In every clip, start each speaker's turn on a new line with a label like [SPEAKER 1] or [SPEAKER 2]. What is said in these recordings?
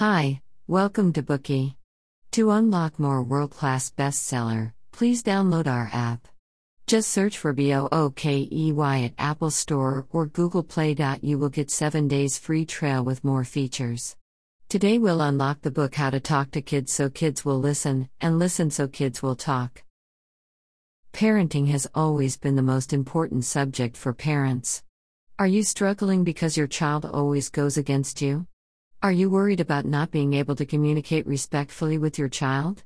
[SPEAKER 1] Hi, welcome to Bookey. To unlock more world class bestseller, please download our app. Just search for B O O K E Y at Apple Store or Google Play. You will get 7 days free trial with more features. Today we'll unlock the book How to Talk to Kids So Kids Will Listen, and Listen So Kids Will Talk. Parenting has always been the most important subject for parents. Are you struggling because your child always goes against you? Are you worried about not being able to communicate respectfully with your child?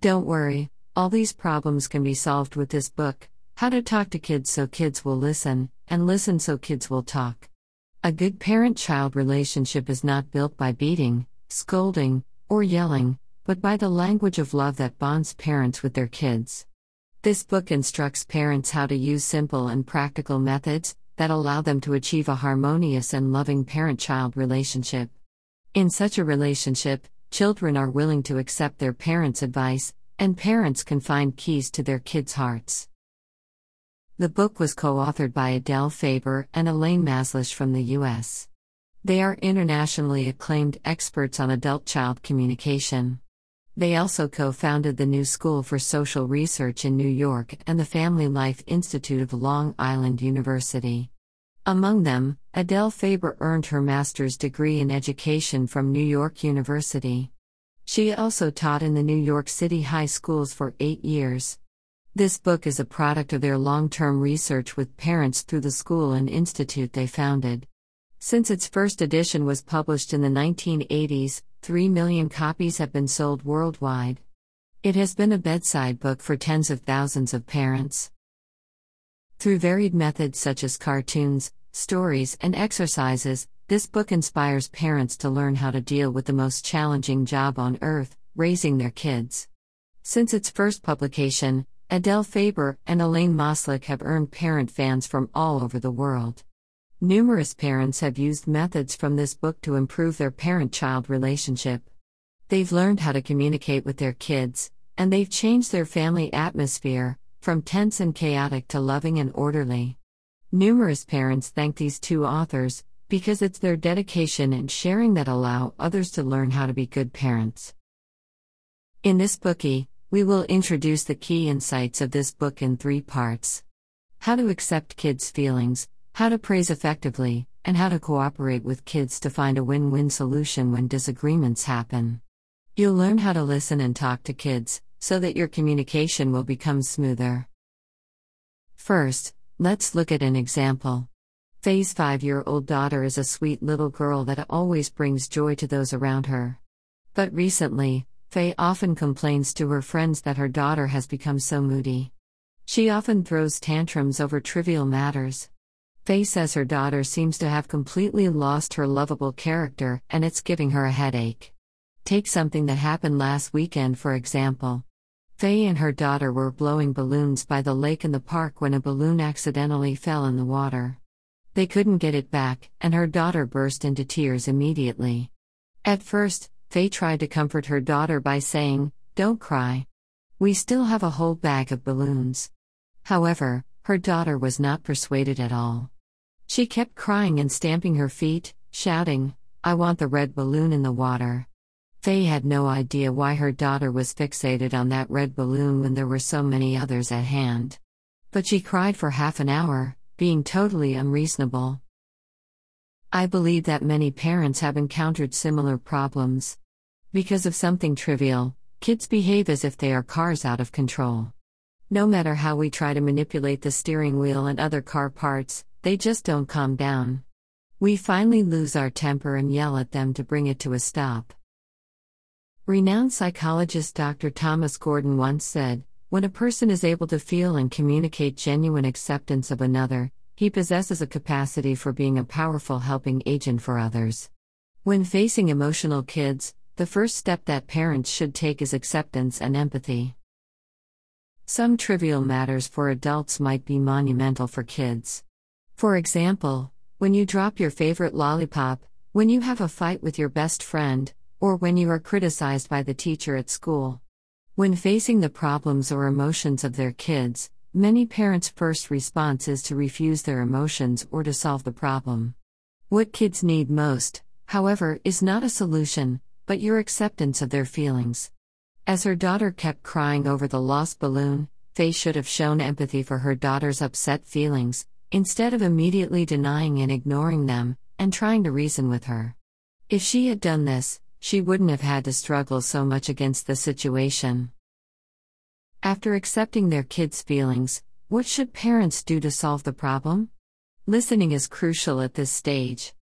[SPEAKER 1] Don't worry, all these problems can be solved with this book How to Talk to Kids So Kids Will Listen, and Listen So Kids Will Talk. A good parent child relationship is not built by beating, scolding, or yelling, but by the language of love that bonds parents with their kids. This book instructs parents how to use simple and practical methods that allow them to achieve a harmonious and loving parent child relationship. In such a relationship, children are willing to accept their parents' advice, and parents can find keys to their kids' hearts. The book was co authored by Adele Faber and Elaine Mazlish from the U.S. They are internationally acclaimed experts on adult child communication. They also co founded the New School for Social Research in New York and the Family Life Institute of Long Island University. Among them, Adele Faber earned her master's degree in education from New York University. She also taught in the New York City high schools for eight years. This book is a product of their long term research with parents through the school and institute they founded. Since its first edition was published in the 1980s, 3 million copies have been sold worldwide. It has been a bedside book for tens of thousands of parents. Through varied methods such as cartoons, stories, and exercises, this book inspires parents to learn how to deal with the most challenging job on earth raising their kids. Since its first publication, Adele Faber and Elaine Mazlish have earned parent fans from all over the world. Numerous parents have used methods from this book to improve their parent child relationship. They've learned how to communicate with their kids, and they've changed their family atmosphere, from tense and chaotic to loving and orderly. Numerous parents thank these two authors because it's their dedication and sharing that allow others to learn how to be good parents. In this Bookey, we will introduce the key insights of this book in three parts how to accept kids' feelings, how to praise effectively, and how to cooperate with kids to find a win win solution when disagreements happen. You'll learn how to listen and talk to kids, so that your communication will become smoother. First, let's look at an example. Faye's five year old daughter is a sweet little girl that always brings joy to those around her. But recently, Faye often complains to her friends that her daughter has become so moody. She often throws tantrums over trivial matters. Faye says her daughter seems to have completely lost her lovable character and it's giving her a headache. Take something that happened last weekend, for example. Faye and her daughter were blowing balloons by the lake in the park when a balloon accidentally fell in the water. They couldn't get it back, and her daughter burst into tears immediately. At first, Faye tried to comfort her daughter by saying, Don't cry. We still have a whole bag of balloons. However, her daughter was not persuaded at all. She kept crying and stamping her feet, shouting, I want the red balloon in the water. Faye had no idea why her daughter was fixated on that red balloon when there were so many others at hand. But she cried for half an hour, being totally unreasonable. I believe that many parents have encountered similar problems. Because of something trivial, kids behave as if they are cars out of control. No matter how we try to manipulate the steering wheel and other car parts, they just don't calm down. We finally lose our temper and yell at them to bring it to a stop. Renowned psychologist Dr. Thomas Gordon once said When a person is able to feel and communicate genuine acceptance of another, he possesses a capacity for being a powerful helping agent for others. When facing emotional kids, the first step that parents should take is acceptance and empathy. Some trivial matters for adults might be monumental for kids. For example, when you drop your favorite lollipop, when you have a fight with your best friend, or when you are criticized by the teacher at school. When facing the problems or emotions of their kids, many parents' first response is to refuse their emotions or to solve the problem. What kids need most, however, is not a solution, but your acceptance of their feelings. As her daughter kept crying over the lost balloon, Faye should have shown empathy for her daughter's upset feelings, instead of immediately denying and ignoring them, and trying to reason with her. If she had done this, she wouldn't have had to struggle so much against the situation. After accepting their kids' feelings, what should parents do to solve the problem? Listening is crucial at this stage.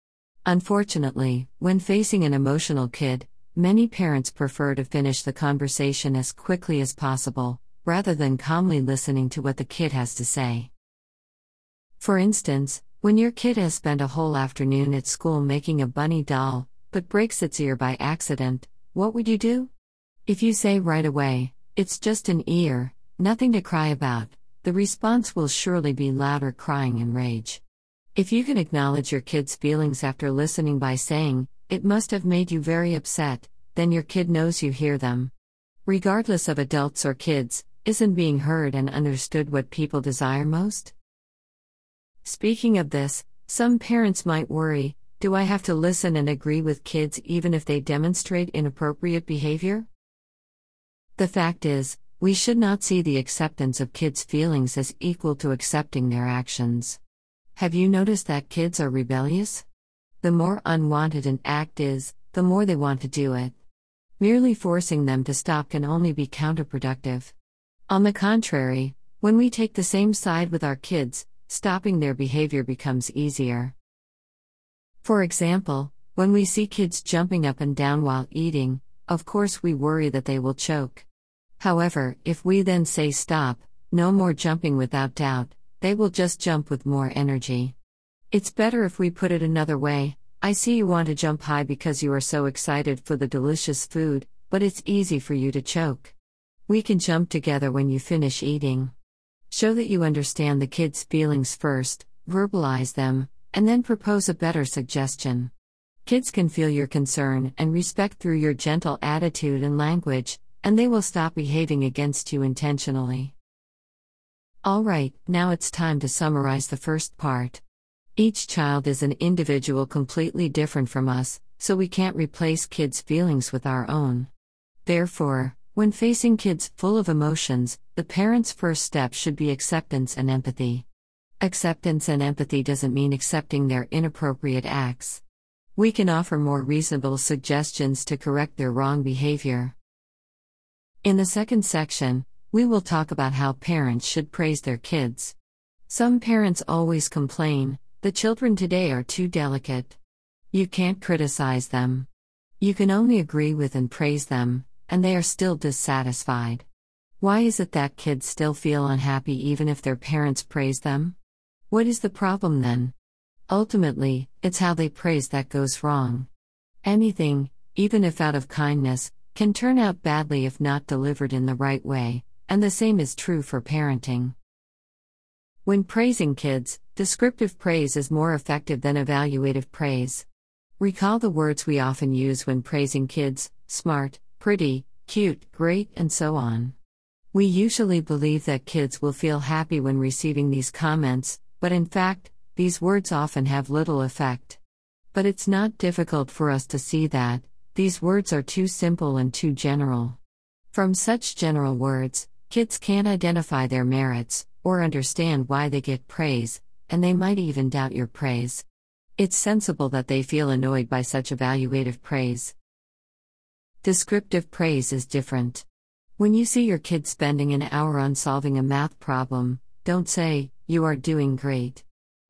[SPEAKER 1] Unfortunately, when facing an emotional kid, many parents prefer to finish the conversation as quickly as possible, rather than calmly listening to what the kid has to say. For instance, when your kid has spent a whole afternoon at school making a bunny doll, but breaks its ear by accident, what would you do? If you say right away, it's just an ear, nothing to cry about, the response will surely be louder crying and rage. If you can acknowledge your kid's feelings after listening by saying, it must have made you very upset, then your kid knows you hear them. Regardless of adults or kids, isn't being heard and understood what people desire most? Speaking of this, some parents might worry do I have to listen and agree with kids even if they demonstrate inappropriate behavior? The fact is, we should not see the acceptance of kids' feelings as equal to accepting their actions. Have you noticed that kids are rebellious? The more unwanted an act is, the more they want to do it. Merely forcing them to stop can only be counterproductive. On the contrary, when we take the same side with our kids, stopping their behavior becomes easier. For example, when we see kids jumping up and down while eating, of course we worry that they will choke. However, if we then say stop, no more jumping without doubt, they will just jump with more energy. It's better if we put it another way I see you want to jump high because you are so excited for the delicious food, but it's easy for you to choke. We can jump together when you finish eating. Show that you understand the kids' feelings first, verbalize them, and then propose a better suggestion. Kids can feel your concern and respect through your gentle attitude and language, and they will stop behaving against you intentionally. Alright, now it's time to summarize the first part. Each child is an individual completely different from us, so we can't replace kids' feelings with our own. Therefore, when facing kids full of emotions, the parent's first step should be acceptance and empathy. Acceptance and empathy doesn't mean accepting their inappropriate acts. We can offer more reasonable suggestions to correct their wrong behavior. In the second section, we will talk about how parents should praise their kids. Some parents always complain the children today are too delicate. You can't criticize them. You can only agree with and praise them, and they are still dissatisfied. Why is it that kids still feel unhappy even if their parents praise them? What is the problem then? Ultimately, it's how they praise that goes wrong. Anything, even if out of kindness, can turn out badly if not delivered in the right way, and the same is true for parenting. When praising kids, descriptive praise is more effective than evaluative praise. Recall the words we often use when praising kids smart, pretty, cute, great, and so on. We usually believe that kids will feel happy when receiving these comments, but in fact, these words often have little effect. But it's not difficult for us to see that, these words are too simple and too general. From such general words, kids can't identify their merits, or understand why they get praise, and they might even doubt your praise. It's sensible that they feel annoyed by such evaluative praise. Descriptive praise is different. When you see your kid spending an hour on solving a math problem, don't say, You are doing great.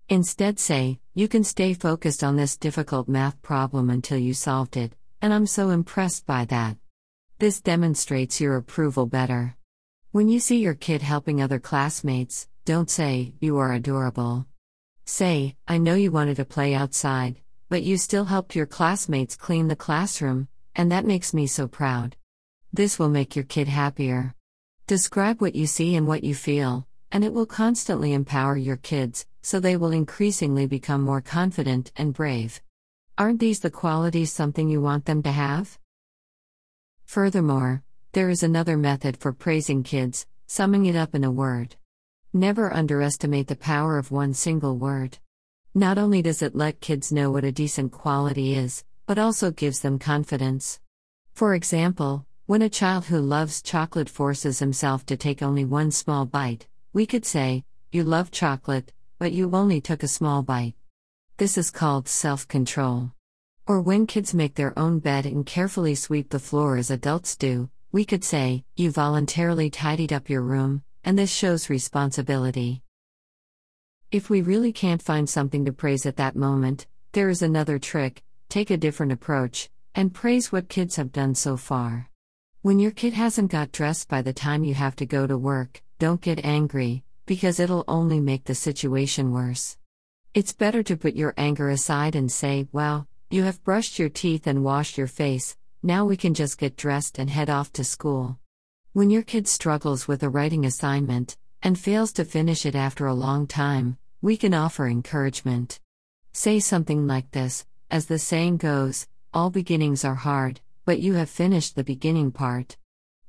[SPEAKER 1] Instead, say, You can stay focused on this difficult math problem until you solved it, and I'm so impressed by that. This demonstrates your approval better. When you see your kid helping other classmates, don't say, You are adorable. Say, I know you wanted to play outside, but you still helped your classmates clean the classroom, and that makes me so proud. This will make your kid happier. Describe what you see and what you feel, and it will constantly empower your kids, so they will increasingly become more confident and brave. Aren't these the qualities something you want them to have? Furthermore, there is another method for praising kids, summing it up in a word. Never underestimate the power of one single word. Not only does it let kids know what a decent quality is, but also gives them confidence. For example, when a child who loves chocolate forces himself to take only one small bite, we could say, You love chocolate, but you only took a small bite. This is called self control. Or when kids make their own bed and carefully sweep the floor as adults do, we could say, You voluntarily tidied up your room, and this shows responsibility. If we really can't find something to praise at that moment, there is another trick take a different approach, and praise what kids have done so far. When your kid hasn't got dressed by the time you have to go to work, don't get angry, because it'll only make the situation worse. It's better to put your anger aside and say, Well, you have brushed your teeth and washed your face, now we can just get dressed and head off to school. When your kid struggles with a writing assignment, and fails to finish it after a long time, we can offer encouragement. Say something like this As the saying goes, all beginnings are hard, but you have finished the beginning part.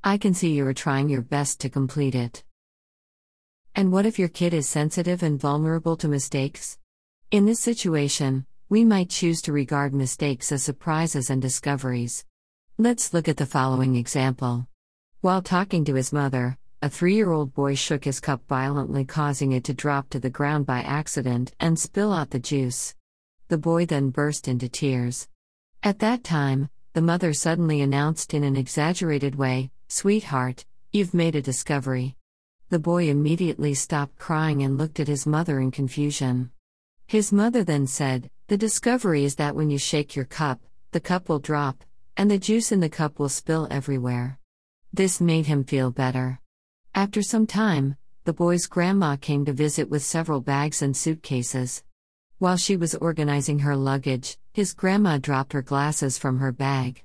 [SPEAKER 1] I can see you are trying your best to complete it. And what if your kid is sensitive and vulnerable to mistakes? In this situation, we might choose to regard mistakes as surprises and discoveries. Let's look at the following example. While talking to his mother, a three year old boy shook his cup violently, causing it to drop to the ground by accident and spill out the juice. The boy then burst into tears. At that time, the mother suddenly announced in an exaggerated way, Sweetheart, you've made a discovery. The boy immediately stopped crying and looked at his mother in confusion. His mother then said, The discovery is that when you shake your cup, the cup will drop, and the juice in the cup will spill everywhere. This made him feel better. After some time, the boy's grandma came to visit with several bags and suitcases. While she was organizing her luggage, his grandma dropped her glasses from her bag.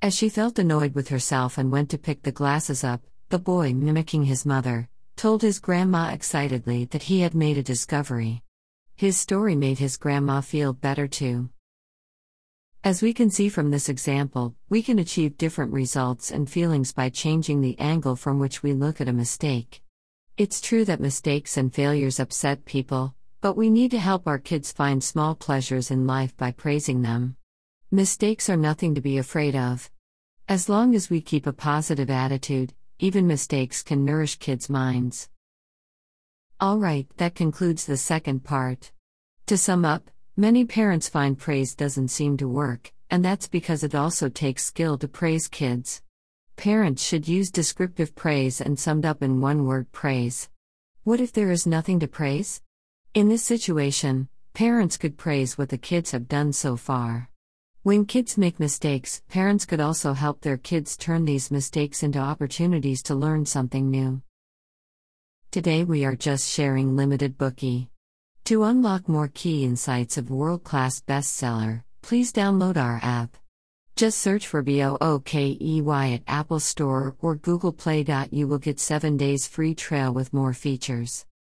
[SPEAKER 1] As she felt annoyed with herself and went to pick the glasses up, the boy, mimicking his mother, told his grandma excitedly that he had made a discovery. His story made his grandma feel better too. As we can see from this example, we can achieve different results and feelings by changing the angle from which we look at a mistake. It's true that mistakes and failures upset people, but we need to help our kids find small pleasures in life by praising them. Mistakes are nothing to be afraid of. As long as we keep a positive attitude, even mistakes can nourish kids' minds. Alright, that concludes the second part. To sum up, many parents find praise doesn't seem to work, and that's because it also takes skill to praise kids. Parents should use descriptive praise and summed up in one word praise. What if there is nothing to praise? In this situation, parents could praise what the kids have done so far. When kids make mistakes, parents could also help their kids turn these mistakes into opportunities to learn something new. Today we are just sharing limited Bookey. To unlock more key insights of world class bestseller, please download our app. Just search for BOOKEY at Apple Store or Google Play. You will get 7 days free trial with more features.